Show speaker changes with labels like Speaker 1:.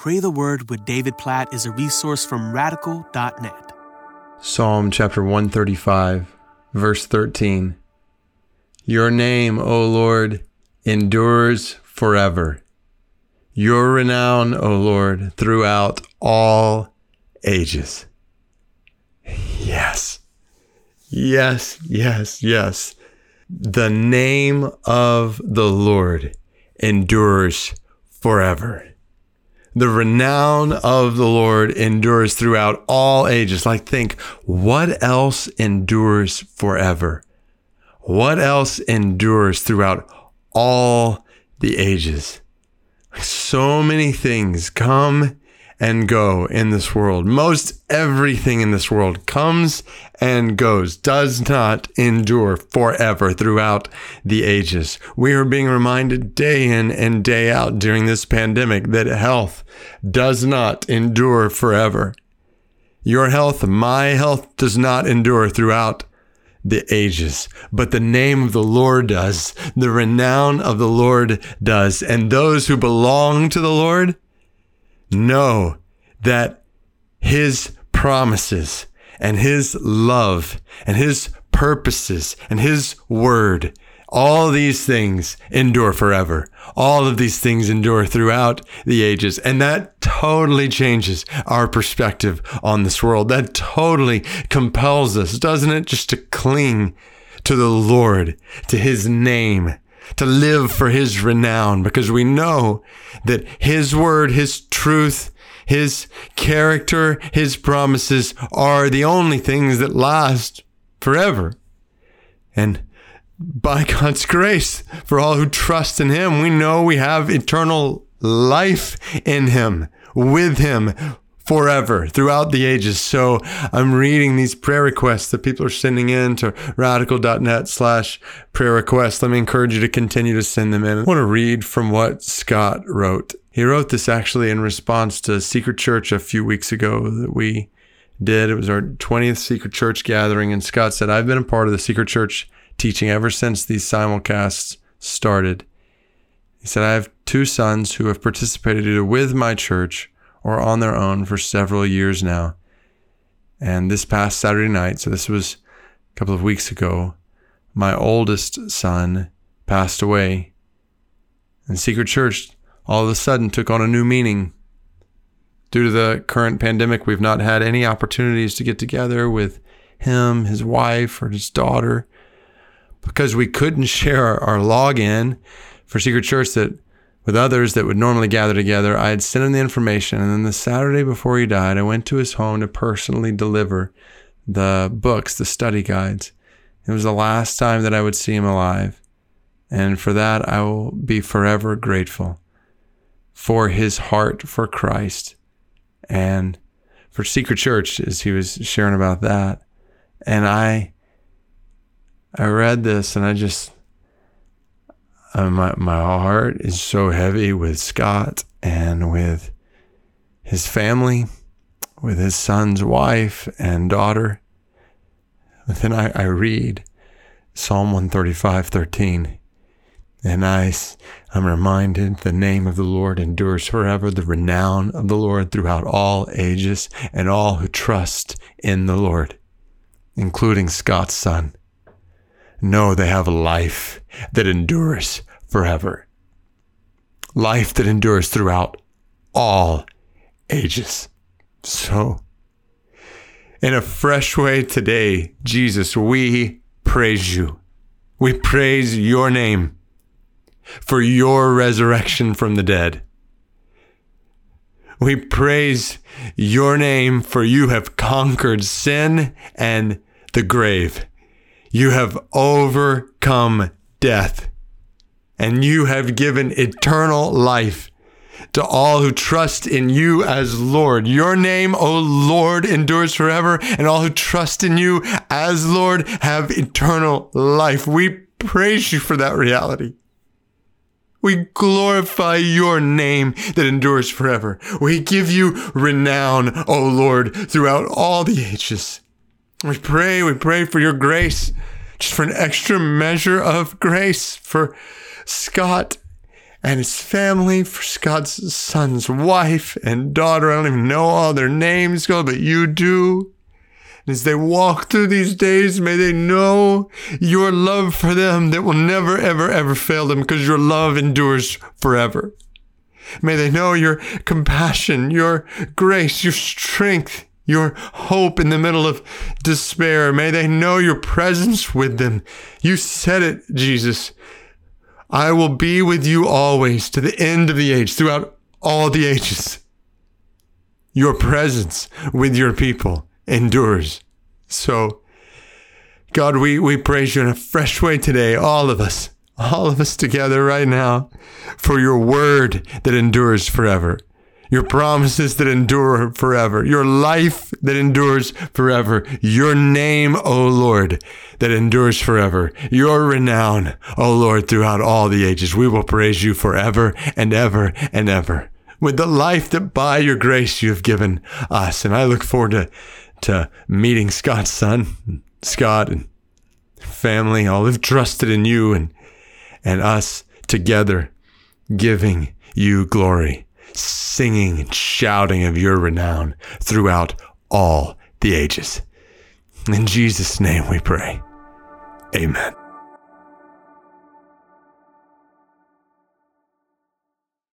Speaker 1: Pray the Word with David Platt is a resource from radical.net.
Speaker 2: Psalm chapter 135, verse 13. Your name, O Lord, endures forever. Your renown, O Lord, throughout all ages. Yes. Yes, yes, yes. The name of the Lord endures forever. The renown of the Lord endures throughout all ages. Like, think, what else endures forever? What else endures throughout all the ages? So many things come and go in this world. Most everything in this world comes and goes, does not endure forever throughout the ages. We are being reminded day in and day out during this pandemic that health does not endure forever. Your health, my health, does not endure throughout the ages, but the name of the Lord does. The renown of the Lord does. And those who belong to the Lord know that his promises and his love and his purposes and his word all these things endure forever. All of these things endure throughout the ages. And that totally changes our perspective on this world. That totally compels us, doesn't it? Just to cling to the Lord, to his name, to live for his renown, because we know that his word, his truth, his character, his promises are the only things that last forever. And by God's grace, for all who trust in Him, we know we have eternal life in Him, with Him forever throughout the ages. So I'm reading these prayer requests that people are sending in to radical.net slash prayer requests. Let me encourage you to continue to send them in. I want to read from what Scott wrote. He wrote this actually in response to Secret Church a few weeks ago that we did. It was our 20th Secret Church gathering. And Scott said, I've been a part of the Secret Church teaching ever since these simulcasts started. He said, I have two sons who have participated either with my church or on their own for several years now. And this past Saturday night, so this was a couple of weeks ago, my oldest son passed away. And Secret Church all of a sudden took on a new meaning. Due to the current pandemic, we've not had any opportunities to get together with him, his wife, or his daughter because we couldn't share our login for Secret Church that with others that would normally gather together, I had sent him the information. And then the Saturday before he died, I went to his home to personally deliver the books, the study guides. It was the last time that I would see him alive. And for that, I will be forever grateful for his heart for Christ and for Secret Church, as he was sharing about that. And I I read this and I just, uh, my, my heart is so heavy with Scott and with his family, with his son's wife and daughter. And then I, I read Psalm 135, 13. And I, I'm reminded the name of the Lord endures forever, the renown of the Lord throughout all ages, and all who trust in the Lord, including Scott's son. No, they have a life that endures forever. Life that endures throughout all ages. So, in a fresh way today, Jesus, we praise you. We praise your name for your resurrection from the dead. We praise your name for you have conquered sin and the grave. You have overcome death, and you have given eternal life to all who trust in you as Lord. Your name, O Lord, endures forever, and all who trust in you as Lord have eternal life. We praise you for that reality. We glorify your name that endures forever. We give you renown, O Lord, throughout all the ages. We pray, we pray for your grace, just for an extra measure of grace for Scott and his family, for Scott's son's wife and daughter. I don't even know all their names, God, but you do. And as they walk through these days, may they know your love for them that will never, ever, ever fail them because your love endures forever. May they know your compassion, your grace, your strength, your hope in the middle of despair. May they know your presence with them. You said it, Jesus. I will be with you always to the end of the age, throughout all the ages. Your presence with your people endures. So, God, we, we praise you in a fresh way today, all of us, all of us together right now, for your word that endures forever your promises that endure forever, your life that endures forever, your name, O Lord, that endures forever, your renown, O Lord, throughout all the ages. We will praise you forever and ever and ever. With the life that by your grace you have given us. And I look forward to, to meeting Scott's son, Scott and family, all have trusted in you and, and us together giving you glory singing and shouting of your renown throughout all the ages. In Jesus' name we pray. Amen.